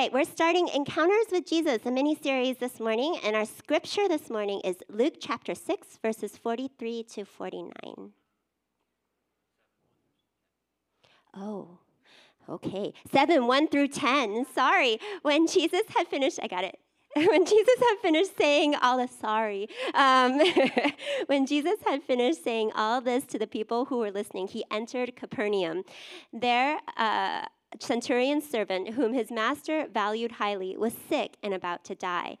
right, we're starting Encounters with Jesus, a mini series this morning, and our scripture this morning is Luke chapter 6, verses 43 to 49. Oh, okay. 7, 1 through 10. Sorry. When Jesus had finished, I got it. when Jesus had finished saying all the sorry, um, when Jesus had finished saying all this to the people who were listening, he entered Capernaum. There, uh, centurion's servant, whom his master valued highly, was sick and about to die.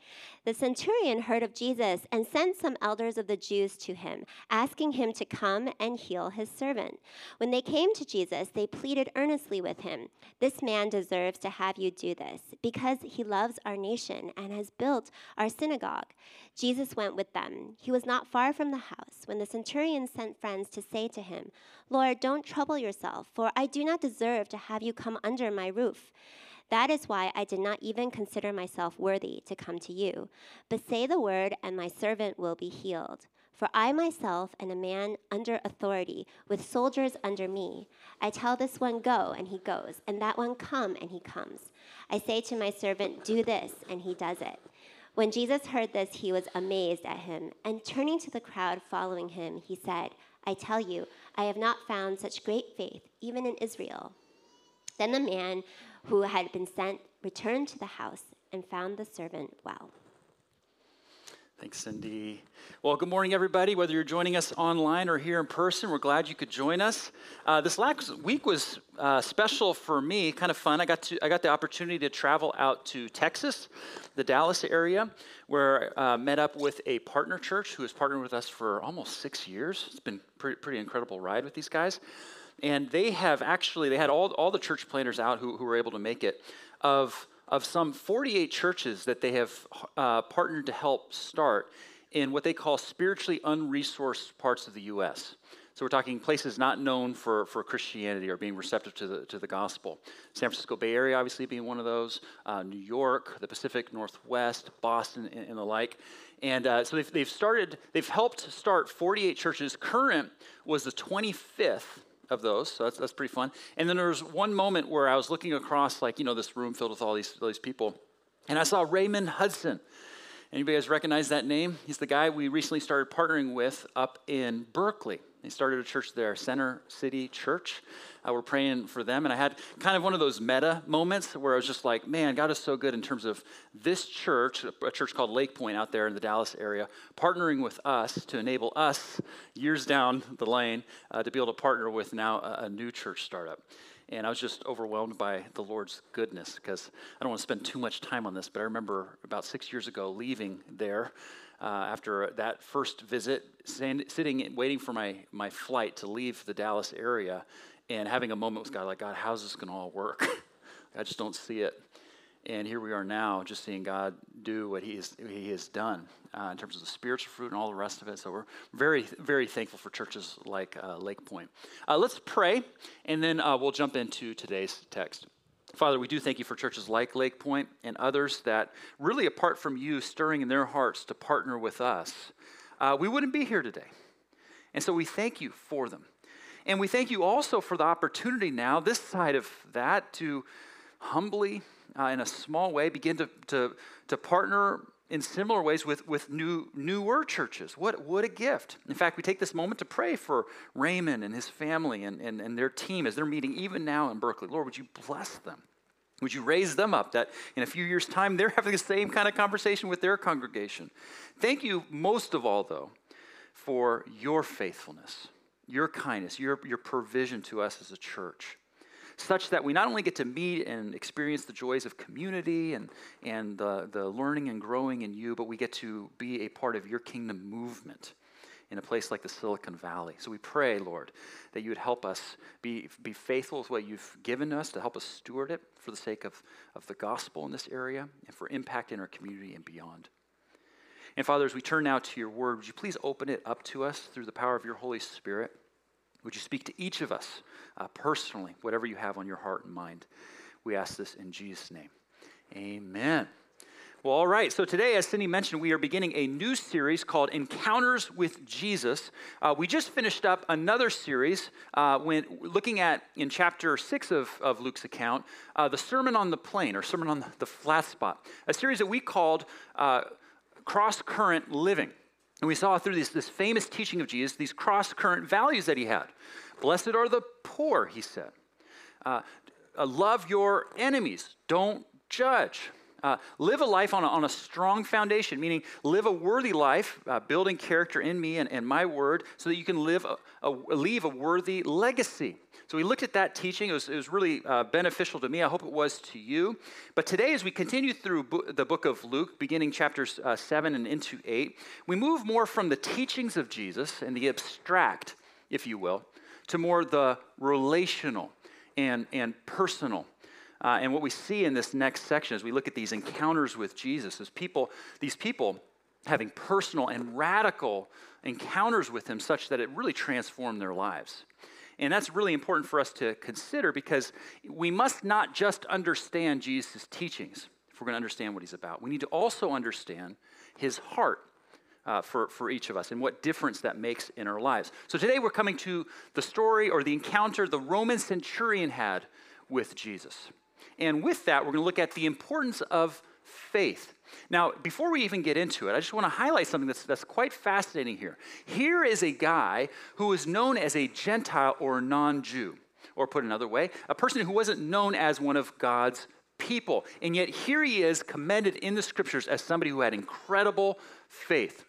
The centurion heard of Jesus and sent some elders of the Jews to him, asking him to come and heal his servant. When they came to Jesus, they pleaded earnestly with him This man deserves to have you do this, because he loves our nation and has built our synagogue. Jesus went with them. He was not far from the house when the centurion sent friends to say to him, Lord, don't trouble yourself, for I do not deserve to have you come under my roof. That is why I did not even consider myself worthy to come to you. But say the word, and my servant will be healed. For I myself am a man under authority, with soldiers under me. I tell this one, Go, and he goes, and that one, Come, and he comes. I say to my servant, Do this, and he does it. When Jesus heard this, he was amazed at him, and turning to the crowd following him, he said, I tell you, I have not found such great faith, even in Israel. Then the man who had been sent returned to the house and found the servant well. Thanks, Cindy. Well, good morning, everybody. Whether you're joining us online or here in person, we're glad you could join us. Uh, this last week was uh, special for me, kind of fun. I got to I got the opportunity to travel out to Texas, the Dallas area, where I uh, met up with a partner church who has partnered with us for almost six years. It's been pretty, pretty incredible ride with these guys and they have actually they had all, all the church planters out who, who were able to make it of of some 48 churches that they have uh, partnered to help start in what they call spiritually unresourced parts of the U.S. So we're talking places not known for, for Christianity or being receptive to the, to the gospel. San Francisco Bay Area, obviously, being one of those, uh, New York, the Pacific Northwest, Boston, and, and the like. And uh, so they've, they've started, they've helped start 48 churches. Current was the 25th of those, so that's, that's pretty fun. And then there was one moment where I was looking across, like, you know, this room filled with all these, all these people, and I saw Raymond Hudson. Anybody guys recognize that name? He's the guy we recently started partnering with up in Berkeley. They started a church there, Center City Church. Uh, we're praying for them. And I had kind of one of those meta moments where I was just like, man, God is so good in terms of this church, a church called Lake Point out there in the Dallas area, partnering with us to enable us, years down the lane, uh, to be able to partner with now a, a new church startup. And I was just overwhelmed by the Lord's goodness because I don't want to spend too much time on this, but I remember about six years ago leaving there uh, after that first visit, sitting waiting for my, my flight to leave the Dallas area and having a moment with God, like, God, how's this going to all work? I just don't see it. And here we are now, just seeing God do what He has, he has done uh, in terms of the spiritual fruit and all the rest of it. So we're very, very thankful for churches like uh, Lake Point. Uh, let's pray, and then uh, we'll jump into today's text. Father, we do thank you for churches like Lake Point and others that really, apart from you stirring in their hearts to partner with us, uh, we wouldn't be here today. And so we thank you for them. And we thank you also for the opportunity now, this side of that, to humbly, uh, in a small way, begin to, to, to partner in similar ways with, with new, newer churches. What, what a gift. In fact, we take this moment to pray for Raymond and his family and, and, and their team as they're meeting even now in Berkeley. Lord, would you bless them? Would you raise them up that in a few years' time they're having the same kind of conversation with their congregation? Thank you most of all, though, for your faithfulness, your kindness, your, your provision to us as a church such that we not only get to meet and experience the joys of community and, and the, the learning and growing in you, but we get to be a part of your kingdom movement in a place like the Silicon Valley. So we pray, Lord, that you would help us be, be faithful with what you've given us to help us steward it for the sake of, of the gospel in this area and for impact in our community and beyond. And Father, as we turn now to your word, would you please open it up to us through the power of your Holy Spirit? Would you speak to each of us uh, personally, whatever you have on your heart and mind? We ask this in Jesus' name. Amen. Well, all right. So today, as Cindy mentioned, we are beginning a new series called Encounters with Jesus. Uh, we just finished up another series uh, when looking at in chapter six of, of Luke's account, uh, the Sermon on the Plain or Sermon on the Flat Spot, a series that we called uh, Cross Current Living. And we saw through this, this famous teaching of Jesus these cross current values that he had. Blessed are the poor, he said. Uh, uh, love your enemies. Don't judge. Uh, live a life on a, on a, strong foundation, meaning live a worthy life, uh, building character in me and, and, my word, so that you can live a, a, leave a worthy legacy. So we looked at that teaching. It was, it was really uh, beneficial to me. I hope it was to you. But today, as we continue through bo- the book of Luke, beginning chapters uh, 7 and into 8, we move more from the teachings of Jesus and the abstract, if you will, to more the relational and, and personal uh, and what we see in this next section as we look at these encounters with Jesus is people, these people having personal and radical encounters with him such that it really transformed their lives. And that's really important for us to consider because we must not just understand Jesus' teachings if we're going to understand what he's about. We need to also understand his heart uh, for, for each of us and what difference that makes in our lives. So today we're coming to the story or the encounter the Roman centurion had with Jesus. And with that, we're going to look at the importance of faith. Now, before we even get into it, I just want to highlight something that's, that's quite fascinating here. Here is a guy who is known as a Gentile or non Jew, or put another way, a person who wasn't known as one of God's people. And yet, here he is commended in the scriptures as somebody who had incredible faith.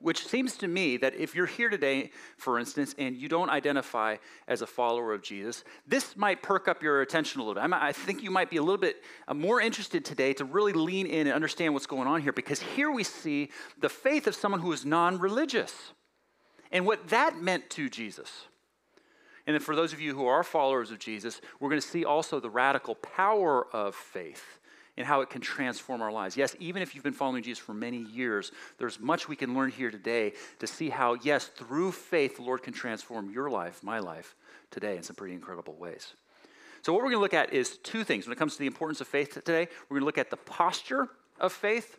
Which seems to me that if you're here today, for instance, and you don't identify as a follower of Jesus, this might perk up your attention a little bit. I think you might be a little bit uh, more interested today to really lean in and understand what's going on here because here we see the faith of someone who is non religious and what that meant to Jesus. And then for those of you who are followers of Jesus, we're going to see also the radical power of faith and how it can transform our lives. Yes, even if you've been following Jesus for many years, there's much we can learn here today to see how, yes, through faith, the Lord can transform your life, my life, today in some pretty incredible ways. So, what we're going to look at is two things. When it comes to the importance of faith today, we're going to look at the posture of faith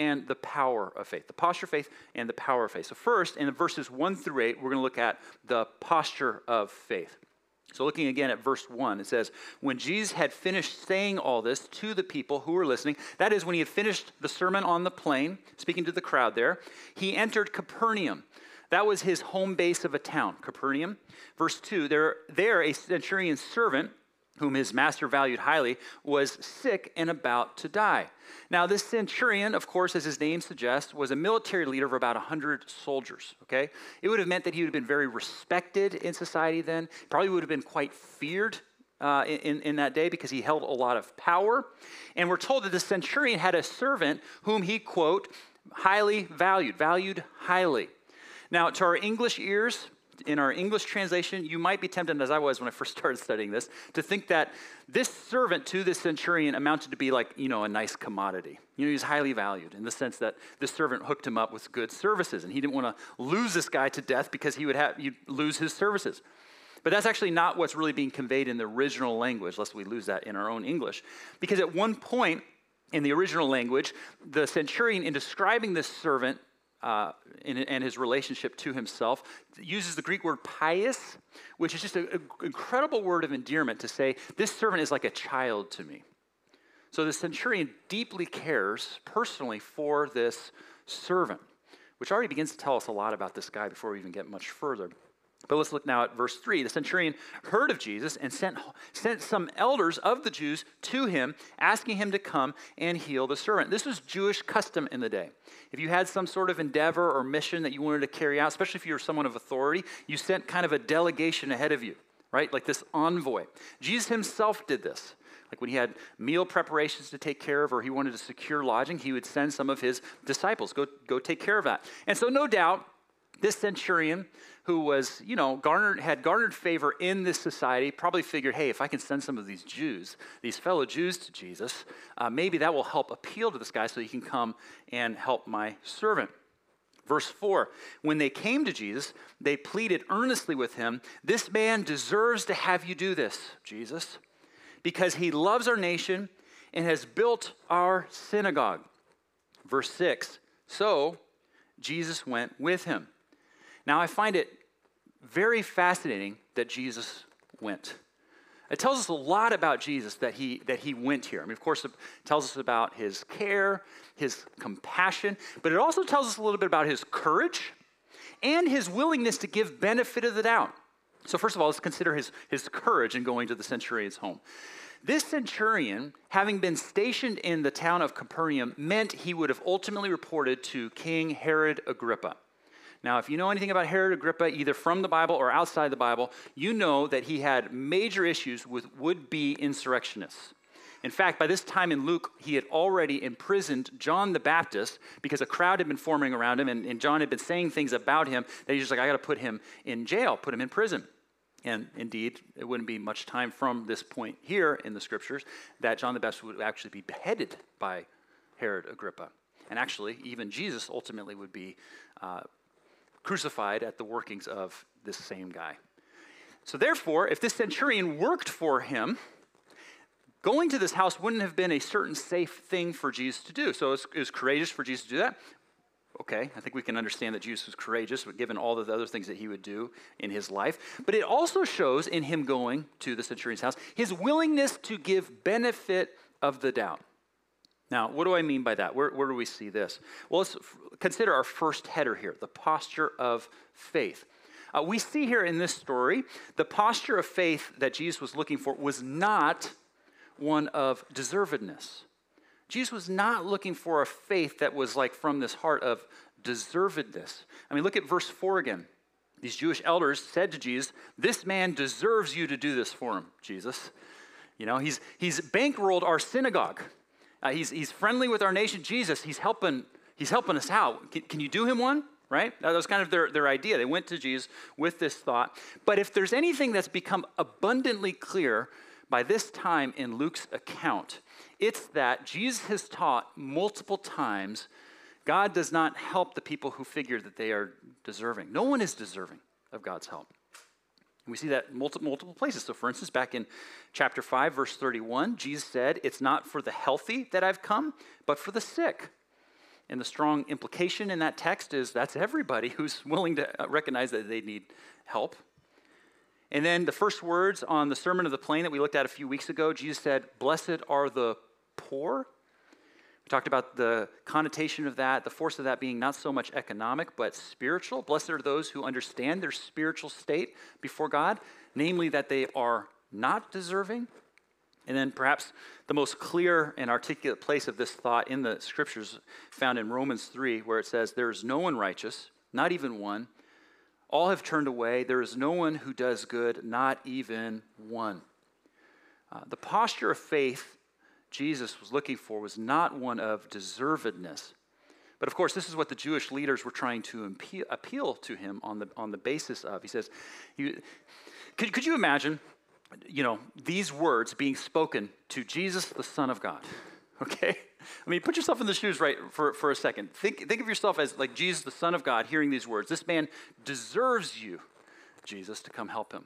and the power of faith. The posture of faith and the power of faith. So, first, in verses 1 through 8, we're going to look at the posture of faith. So, looking again at verse 1, it says, When Jesus had finished saying all this to the people who were listening, that is, when he had finished the sermon on the plain, speaking to the crowd there, he entered Capernaum. That was his home base of a town, Capernaum. Verse 2, there, there a centurion's servant whom his master valued highly, was sick and about to die. Now, this centurion, of course, as his name suggests, was a military leader of about 100 soldiers, okay? It would have meant that he would have been very respected in society then, probably would have been quite feared uh, in, in that day because he held a lot of power. And we're told that the centurion had a servant whom he, quote, highly valued, valued highly. Now, to our English ears, in our English translation, you might be tempted, as I was when I first started studying this, to think that this servant to this centurion amounted to be like, you know, a nice commodity. You know, he's highly valued in the sense that this servant hooked him up with good services, and he didn't want to lose this guy to death because he would have you lose his services. But that's actually not what's really being conveyed in the original language, lest we lose that in our own English. Because at one point in the original language, the centurion, in describing this servant, uh, and his relationship to himself. uses the Greek word pais, which is just an incredible word of endearment to say, This servant is like a child to me. So the centurion deeply cares personally for this servant, which already begins to tell us a lot about this guy before we even get much further. But let's look now at verse 3. The centurion heard of Jesus and sent, sent some elders of the Jews to him, asking him to come and heal the servant. This was Jewish custom in the day. If you had some sort of endeavor or mission that you wanted to carry out, especially if you were someone of authority, you sent kind of a delegation ahead of you, right? Like this envoy. Jesus himself did this. Like when he had meal preparations to take care of or he wanted to secure lodging, he would send some of his disciples, go, go take care of that. And so, no doubt, this centurion who was, you know, garnered, had garnered favor in this society, probably figured, hey, if I can send some of these Jews, these fellow Jews to Jesus, uh, maybe that will help appeal to this guy so he can come and help my servant. Verse 4 When they came to Jesus, they pleaded earnestly with him, This man deserves to have you do this, Jesus, because he loves our nation and has built our synagogue. Verse 6 So Jesus went with him. Now, I find it very fascinating that Jesus went. It tells us a lot about Jesus that he, that he went here. I mean, of course, it tells us about his care, his compassion, but it also tells us a little bit about his courage and his willingness to give benefit of the doubt. So, first of all, let's consider his, his courage in going to the centurion's home. This centurion, having been stationed in the town of Capernaum, meant he would have ultimately reported to King Herod Agrippa. Now, if you know anything about Herod Agrippa, either from the Bible or outside the Bible, you know that he had major issues with would be insurrectionists. In fact, by this time in Luke, he had already imprisoned John the Baptist because a crowd had been forming around him, and, and John had been saying things about him that he's just like, I got to put him in jail, put him in prison. And indeed, it wouldn't be much time from this point here in the scriptures that John the Baptist would actually be beheaded by Herod Agrippa. And actually, even Jesus ultimately would be uh, crucified at the workings of this same guy. So, therefore, if this centurion worked for him, going to this house wouldn't have been a certain safe thing for Jesus to do. So, it was courageous for Jesus to do that. Okay, I think we can understand that Jesus was courageous, given all of the other things that he would do in his life. But it also shows in him going to the centurion's house his willingness to give benefit of the doubt. Now, what do I mean by that? Where, where do we see this? Well, let's f- consider our first header here the posture of faith. Uh, we see here in this story the posture of faith that Jesus was looking for was not one of deservedness. Jesus was not looking for a faith that was like from this heart of deservedness. I mean, look at verse 4 again. These Jewish elders said to Jesus, This man deserves you to do this for him, Jesus. You know, he's, he's bankrolled our synagogue. Uh, he's, he's friendly with our nation. Jesus, he's helping, he's helping us out. Can, can you do him one? Right? That was kind of their, their idea. They went to Jesus with this thought. But if there's anything that's become abundantly clear by this time in Luke's account, it's that Jesus has taught multiple times God does not help the people who figure that they are deserving. No one is deserving of God's help. And we see that multiple, multiple places. So, for instance, back in chapter 5, verse 31, Jesus said, It's not for the healthy that I've come, but for the sick. And the strong implication in that text is that's everybody who's willing to uh, recognize that they need help. And then the first words on the Sermon of the Plain that we looked at a few weeks ago, Jesus said, Blessed are the poor. We talked about the connotation of that, the force of that being not so much economic, but spiritual. Blessed are those who understand their spiritual state before God, namely that they are not deserving. And then perhaps the most clear and articulate place of this thought in the scriptures found in Romans 3, where it says, There is no one righteous, not even one. All have turned away. There is no one who does good, not even one. Uh, the posture of faith Jesus was looking for was not one of deservedness. But of course, this is what the Jewish leaders were trying to appeal to him on the, on the basis of. He says, you, could, could you imagine, you know, these words being spoken to Jesus, the Son of God? Okay? I mean, put yourself in the shoes right for, for a second. Think, think of yourself as like Jesus, the Son of God, hearing these words. This man deserves you, Jesus, to come help him.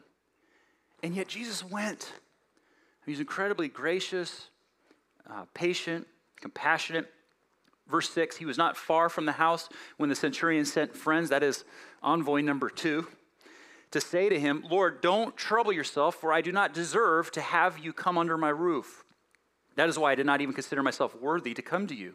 And yet Jesus went. He's incredibly gracious, uh, patient, compassionate. Verse 6 He was not far from the house when the centurion sent friends, that is envoy number two, to say to him, Lord, don't trouble yourself, for I do not deserve to have you come under my roof. That is why I did not even consider myself worthy to come to you.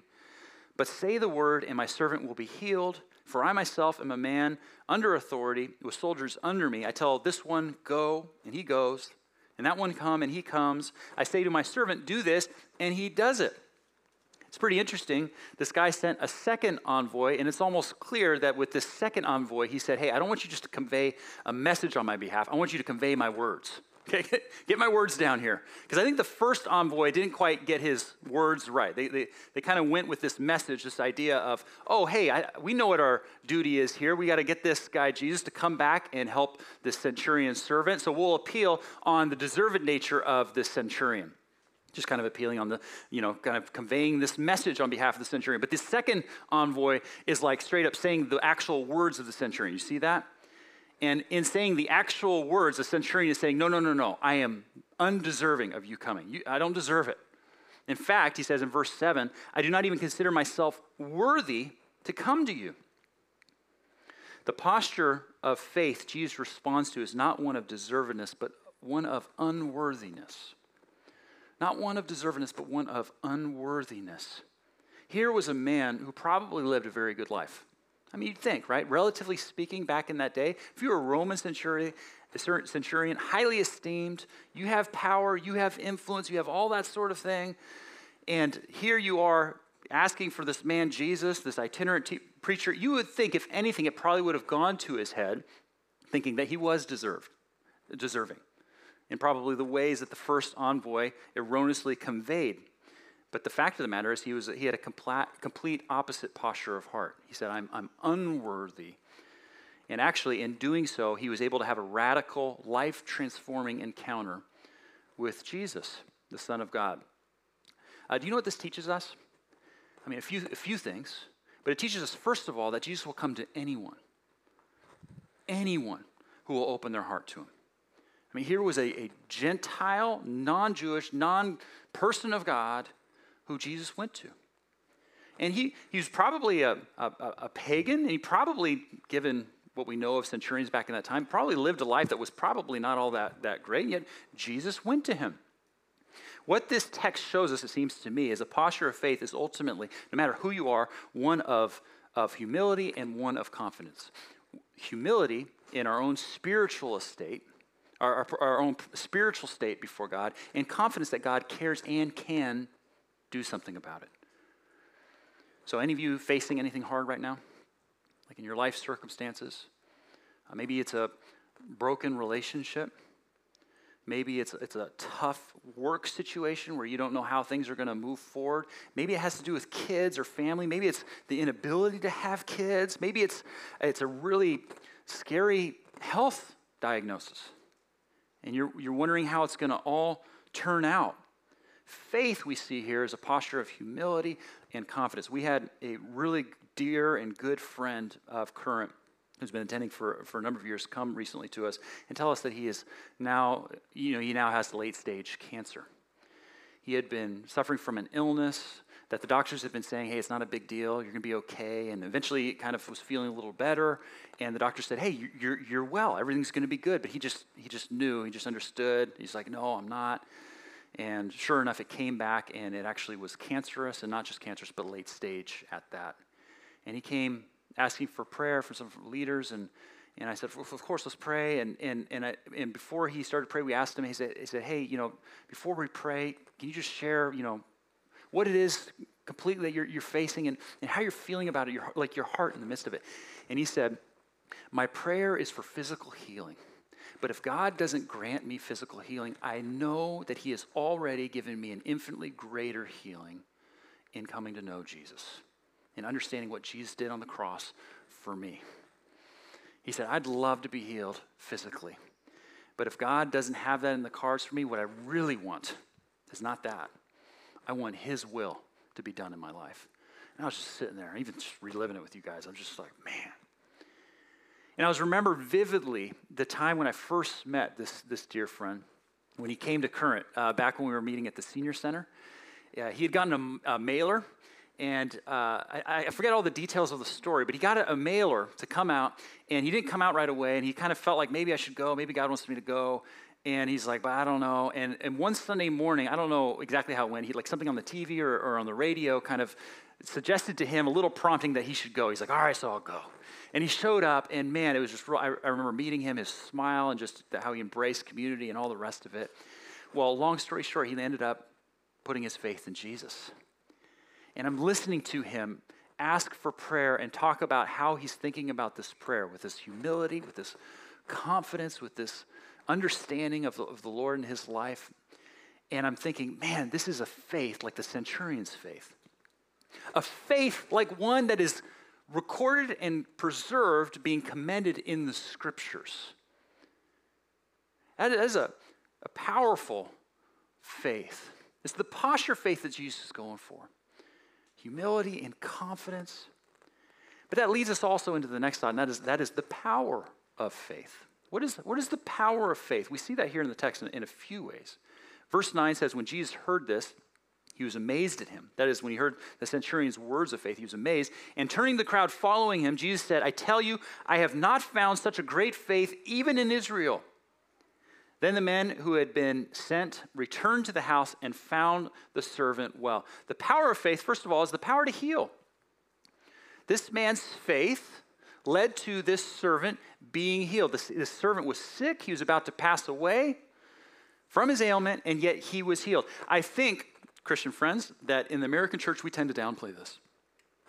But say the word, and my servant will be healed. For I myself am a man under authority, with soldiers under me. I tell this one, go, and he goes and that one come and he comes. I say to my servant, do this, and he does it. It's pretty interesting. This guy sent a second envoy, and it's almost clear that with this second envoy, he said, Hey, I don't want you just to convey a message on my behalf. I want you to convey my words. Okay, get my words down here. Because I think the first envoy didn't quite get his words right. They, they, they kind of went with this message, this idea of, oh, hey, I, we know what our duty is here. We got to get this guy, Jesus, to come back and help this centurion servant. So we'll appeal on the deserved nature of this centurion. Just kind of appealing on the, you know, kind of conveying this message on behalf of the centurion. But this second envoy is like straight up saying the actual words of the centurion. You see that? And in saying the actual words, the centurion is saying, No, no, no, no, I am undeserving of you coming. You, I don't deserve it. In fact, he says in verse 7, I do not even consider myself worthy to come to you. The posture of faith Jesus responds to is not one of deservedness, but one of unworthiness. Not one of deservedness, but one of unworthiness. Here was a man who probably lived a very good life. I mean, you'd think, right? Relatively speaking, back in that day, if you were a Roman centurion, a centurion, highly esteemed, you have power, you have influence, you have all that sort of thing. And here you are asking for this man Jesus, this itinerant te- preacher. You would think, if anything, it probably would have gone to his head, thinking that he was deserved, deserving, in probably the ways that the first envoy erroneously conveyed. But the fact of the matter is, he, was, he had a complete, complete opposite posture of heart. He said, I'm, I'm unworthy. And actually, in doing so, he was able to have a radical, life transforming encounter with Jesus, the Son of God. Uh, do you know what this teaches us? I mean, a few, a few things, but it teaches us, first of all, that Jesus will come to anyone, anyone who will open their heart to him. I mean, here was a, a Gentile, non Jewish, non person of God who Jesus went to. And he, he was probably a, a, a pagan, and he probably, given what we know of centurions back in that time, probably lived a life that was probably not all that, that great, yet Jesus went to him. What this text shows us, it seems to me, is a posture of faith is ultimately, no matter who you are, one of, of humility and one of confidence. Humility in our own spiritual estate, our, our, our own spiritual state before God, and confidence that God cares and can do something about it. So, any of you facing anything hard right now? Like in your life circumstances? Uh, maybe it's a broken relationship. Maybe it's, it's a tough work situation where you don't know how things are going to move forward. Maybe it has to do with kids or family. Maybe it's the inability to have kids. Maybe it's, it's a really scary health diagnosis. And you're, you're wondering how it's going to all turn out. Faith, we see here, is a posture of humility and confidence. We had a really dear and good friend of Current who's been attending for, for a number of years come recently to us and tell us that he is now, you know, he now has late stage cancer. He had been suffering from an illness that the doctors had been saying, hey, it's not a big deal, you're to be okay. And eventually he kind of was feeling a little better. And the doctor said, hey, you're, you're well, everything's to be good. But he just, he just knew, he just understood. He's like, no, I'm not. And sure enough, it came back and it actually was cancerous, and not just cancerous, but late stage at that. And he came asking for prayer from some leaders, and, and I said, Of course, let's pray. And, and, and, I, and before he started to pray, we asked him, he said, he said, Hey, you know, before we pray, can you just share, you know, what it is completely that you're, you're facing and, and how you're feeling about it, your, like your heart in the midst of it? And he said, My prayer is for physical healing. But if God doesn't grant me physical healing, I know that He has already given me an infinitely greater healing in coming to know Jesus and understanding what Jesus did on the cross for me. He said, I'd love to be healed physically. But if God doesn't have that in the cards for me, what I really want is not that. I want His will to be done in my life. And I was just sitting there, even just reliving it with you guys. I'm just like, man, and I was remember vividly the time when I first met this, this dear friend, when he came to Current, uh, back when we were meeting at the senior center. Yeah, he had gotten a, a mailer, and uh, I, I, forget all the details of the story, but he got a, a, mailer to come out, and he didn't come out right away, and he kind of felt like maybe I should go, maybe God wants me to go. And he's like, but I don't know. And, and one Sunday morning, I don't know exactly how it went, he like something on the TV or, or on the radio kind of suggested to him a little prompting that he should go. He's like, all right, so I'll go. And he showed up, and man, it was just, I, I remember meeting him, his smile, and just the, how he embraced community and all the rest of it. Well, long story short, he ended up putting his faith in Jesus. And I'm listening to him ask for prayer and talk about how he's thinking about this prayer with this humility, with this confidence, with this understanding of the, of the Lord in his life. And I'm thinking, man, this is a faith like the centurion's faith. A faith like one that is recorded and preserved, being commended in the scriptures. That is a, a powerful faith. It's the posture faith that Jesus is going for humility and confidence. But that leads us also into the next thought, and that is, that is the power of faith. What is, what is the power of faith? We see that here in the text in, in a few ways. Verse 9 says, When Jesus heard this, He was amazed at him. That is, when he heard the centurion's words of faith, he was amazed. And turning the crowd following him, Jesus said, I tell you, I have not found such a great faith even in Israel. Then the man who had been sent returned to the house and found the servant well. The power of faith, first of all, is the power to heal. This man's faith led to this servant being healed. This, this servant was sick, he was about to pass away from his ailment, and yet he was healed. I think Christian friends, that in the American church we tend to downplay this.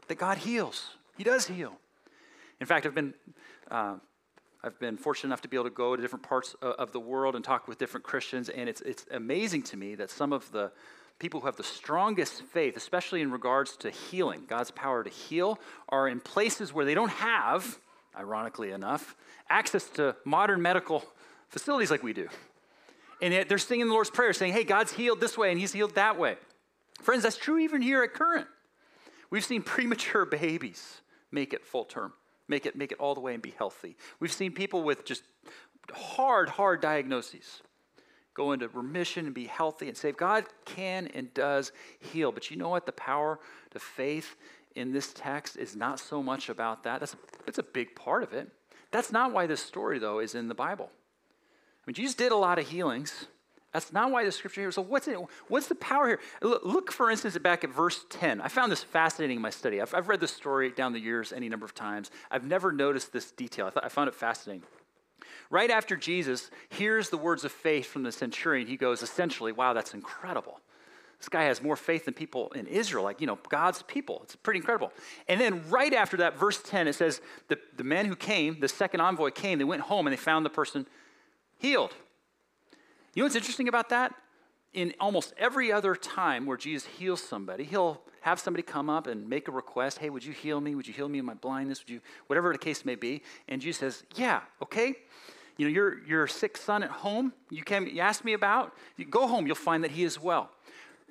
That God heals. He does heal. In fact, I've been, uh, I've been fortunate enough to be able to go to different parts of the world and talk with different Christians, and it's, it's amazing to me that some of the people who have the strongest faith, especially in regards to healing, God's power to heal, are in places where they don't have, ironically enough, access to modern medical facilities like we do. And they're singing the Lord's Prayer, saying, hey, God's healed this way and He's healed that way. Friends, that's true even here at Current. We've seen premature babies make it full term, make it, make it all the way and be healthy. We've seen people with just hard, hard diagnoses go into remission and be healthy and save. God can and does heal. But you know what? The power to faith in this text is not so much about that. That's that's a big part of it. That's not why this story, though, is in the Bible. Mean, Jesus did a lot of healings. That's not why the scripture here. So what's it, what's the power here? Look, for instance, back at verse 10. I found this fascinating in my study. I've, I've read this story down the years any number of times. I've never noticed this detail. I, thought, I found it fascinating. Right after Jesus hears the words of faith from the centurion, he goes, essentially, wow, that's incredible. This guy has more faith than people in Israel, like, you know, God's people. It's pretty incredible. And then right after that, verse 10, it says, the, the men who came, the second envoy came, they went home and they found the person healed. You know what's interesting about that? In almost every other time where Jesus heals somebody, he'll have somebody come up and make a request. Hey, would you heal me? Would you heal me of my blindness? Would you, whatever the case may be? And Jesus says, Yeah, okay. You know, your, your sick son at home, you, came, you asked me about, you go home, you'll find that he is well.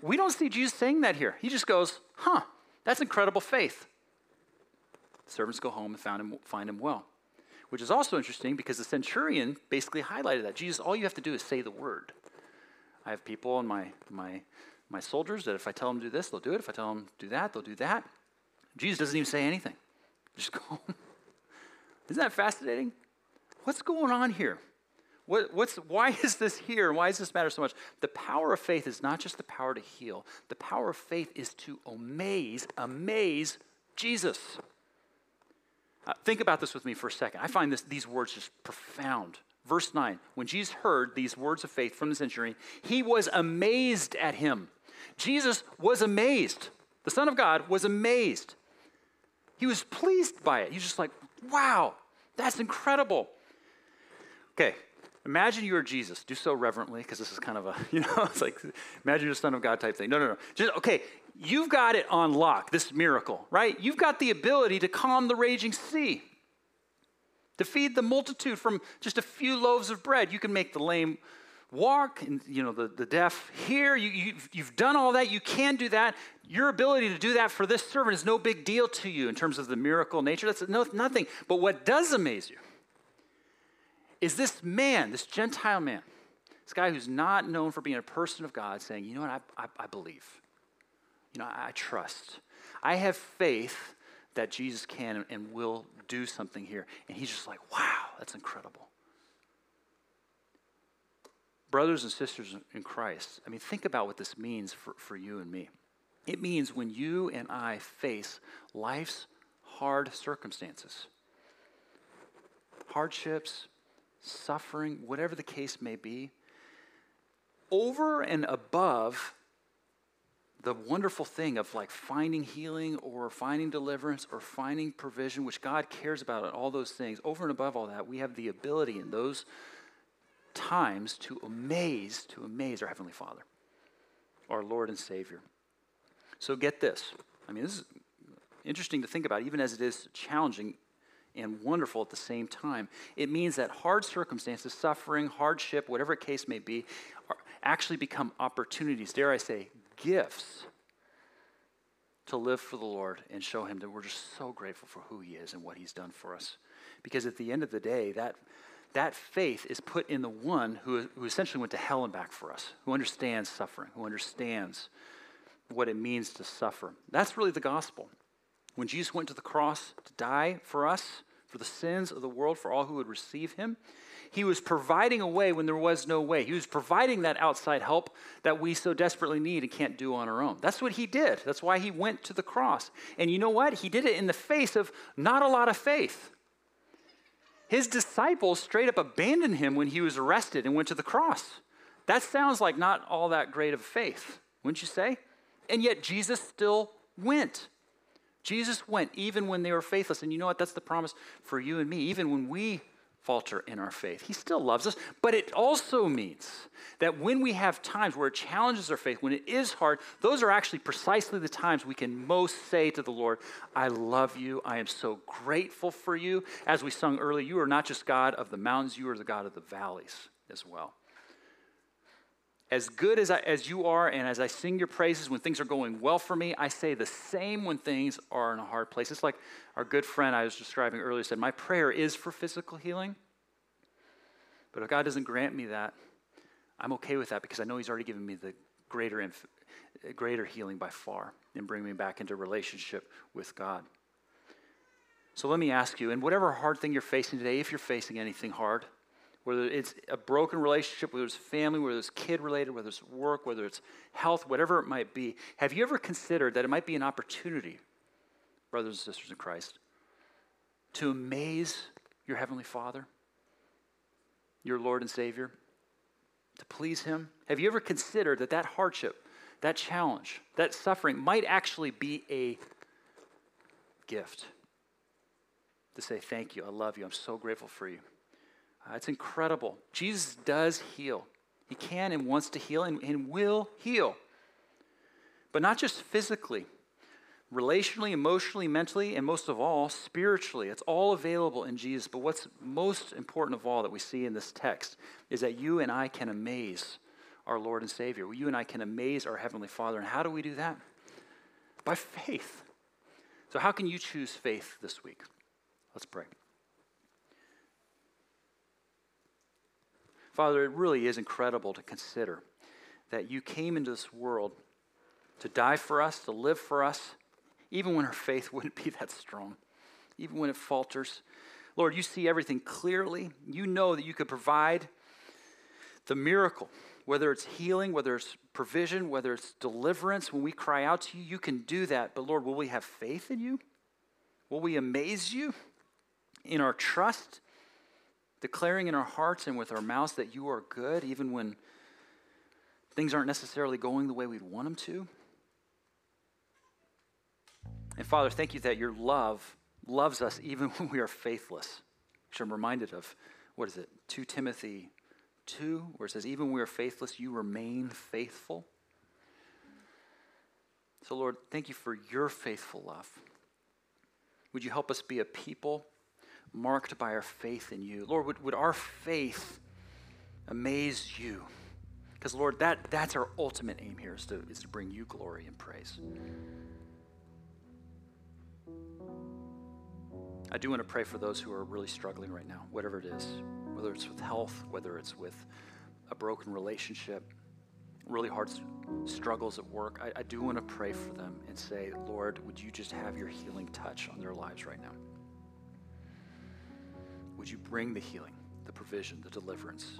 We don't see Jesus saying that here. He just goes, Huh, that's incredible faith. servants go home and found him, find him well which is also interesting because the centurion basically highlighted that. Jesus, all you have to do is say the word. I have people in my, my, my soldiers that if I tell them to do this, they'll do it. If I tell them to do that, they'll do that. Jesus doesn't even say anything. Just go Isn't that fascinating? What's going on here? What, what's, why is this here? Why does this matter so much? The power of faith is not just the power to heal. The power of faith is to amaze, amaze Jesus. Uh, think about this with me for a second. I find this, these words just profound. Verse 9 When Jesus heard these words of faith from the centurion, he was amazed at him. Jesus was amazed. The Son of God was amazed. He was pleased by it. He's just like, wow, that's incredible. Okay, imagine you are Jesus. Do so reverently, because this is kind of a, you know, it's like, imagine you're the Son of God type thing. No, no, no. Just, okay, you've got it on lock, this miracle, right? You've got the ability to calm the raging sea, to feed the multitude from just a few loaves of bread. You can make the lame walk and you know the, the deaf hear. You, you, you've done all that. You can do that. Your ability to do that for this servant is no big deal to you in terms of the miracle nature. That's no, nothing. But what does amaze you is this man this gentile man this guy who's not known for being a person of god saying you know what? I, I, I believe you know, I trust. I have faith that Jesus can and will do something here. And he's just like, wow, that's incredible. Brothers and sisters in Christ, I mean, think about what this means for, for you and me. It means when you and I face life's hard circumstances, hardships, suffering, whatever the case may be, over and above the wonderful thing of like finding healing or finding deliverance or finding provision, which God cares about, and all those things, over and above all that, we have the ability in those times to amaze, to amaze our Heavenly Father, our Lord and Savior. So get this. I mean, this is interesting to think about, even as it is challenging and wonderful at the same time. It means that hard circumstances, suffering, hardship, whatever case may be, actually become opportunities, dare I say, gifts to live for the Lord and show Him that we're just so grateful for who He is and what He's done for us. Because at the end of the day, that, that faith is put in the one who, who essentially went to hell and back for us, who understands suffering, who understands what it means to suffer. That's really the gospel. When Jesus went to the cross to die for us, for the sins of the world, for all who would receive him, he was providing a way when there was no way. He was providing that outside help that we so desperately need and can't do on our own. That's what he did. That's why he went to the cross. And you know what? He did it in the face of not a lot of faith. His disciples straight up abandoned him when he was arrested and went to the cross. That sounds like not all that great of faith, wouldn't you say? And yet Jesus still went. Jesus went even when they were faithless. And you know what? That's the promise for you and me. Even when we falter in our faith. He still loves us, but it also means that when we have times where it challenges our faith, when it is hard, those are actually precisely the times we can most say to the Lord, I love you. I am so grateful for you. As we sung earlier, you are not just God of the mountains, you are the God of the valleys as well. As good as, I, as you are, and as I sing your praises when things are going well for me, I say the same when things are in a hard place. It's like our good friend I was describing earlier said, My prayer is for physical healing. But if God doesn't grant me that, I'm okay with that because I know He's already given me the greater, inf- greater healing by far and bring me back into relationship with God. So let me ask you, and whatever hard thing you're facing today, if you're facing anything hard, whether it's a broken relationship, whether it's family, whether it's kid related, whether it's work, whether it's health, whatever it might be, have you ever considered that it might be an opportunity, brothers and sisters in Christ, to amaze your Heavenly Father, your Lord and Savior, to please Him? Have you ever considered that that hardship, that challenge, that suffering might actually be a gift? To say, Thank you, I love you, I'm so grateful for you. Uh, it's incredible. Jesus does heal. He can and wants to heal and, and will heal. But not just physically, relationally, emotionally, mentally, and most of all, spiritually. It's all available in Jesus. But what's most important of all that we see in this text is that you and I can amaze our Lord and Savior. You and I can amaze our Heavenly Father. And how do we do that? By faith. So, how can you choose faith this week? Let's pray. Father, it really is incredible to consider that you came into this world to die for us, to live for us, even when our faith wouldn't be that strong, even when it falters. Lord, you see everything clearly. You know that you could provide the miracle, whether it's healing, whether it's provision, whether it's deliverance. When we cry out to you, you can do that. But Lord, will we have faith in you? Will we amaze you in our trust? Declaring in our hearts and with our mouths that you are good, even when things aren't necessarily going the way we'd want them to. And Father, thank you that your love loves us even when we are faithless, which I'm reminded of. What is it? 2 Timothy 2, where it says, Even when we are faithless, you remain faithful. So, Lord, thank you for your faithful love. Would you help us be a people marked by our faith in you. Lord, would, would our faith amaze you? Because, Lord, that, that's our ultimate aim here is to, is to bring you glory and praise. I do want to pray for those who are really struggling right now, whatever it is, whether it's with health, whether it's with a broken relationship, really hard struggles at work. I, I do want to pray for them and say, Lord, would you just have your healing touch on their lives right now? Would you bring the healing, the provision, the deliverance?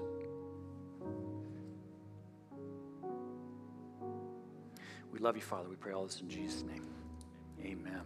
We love you, Father. We pray all this in Jesus' name. Amen.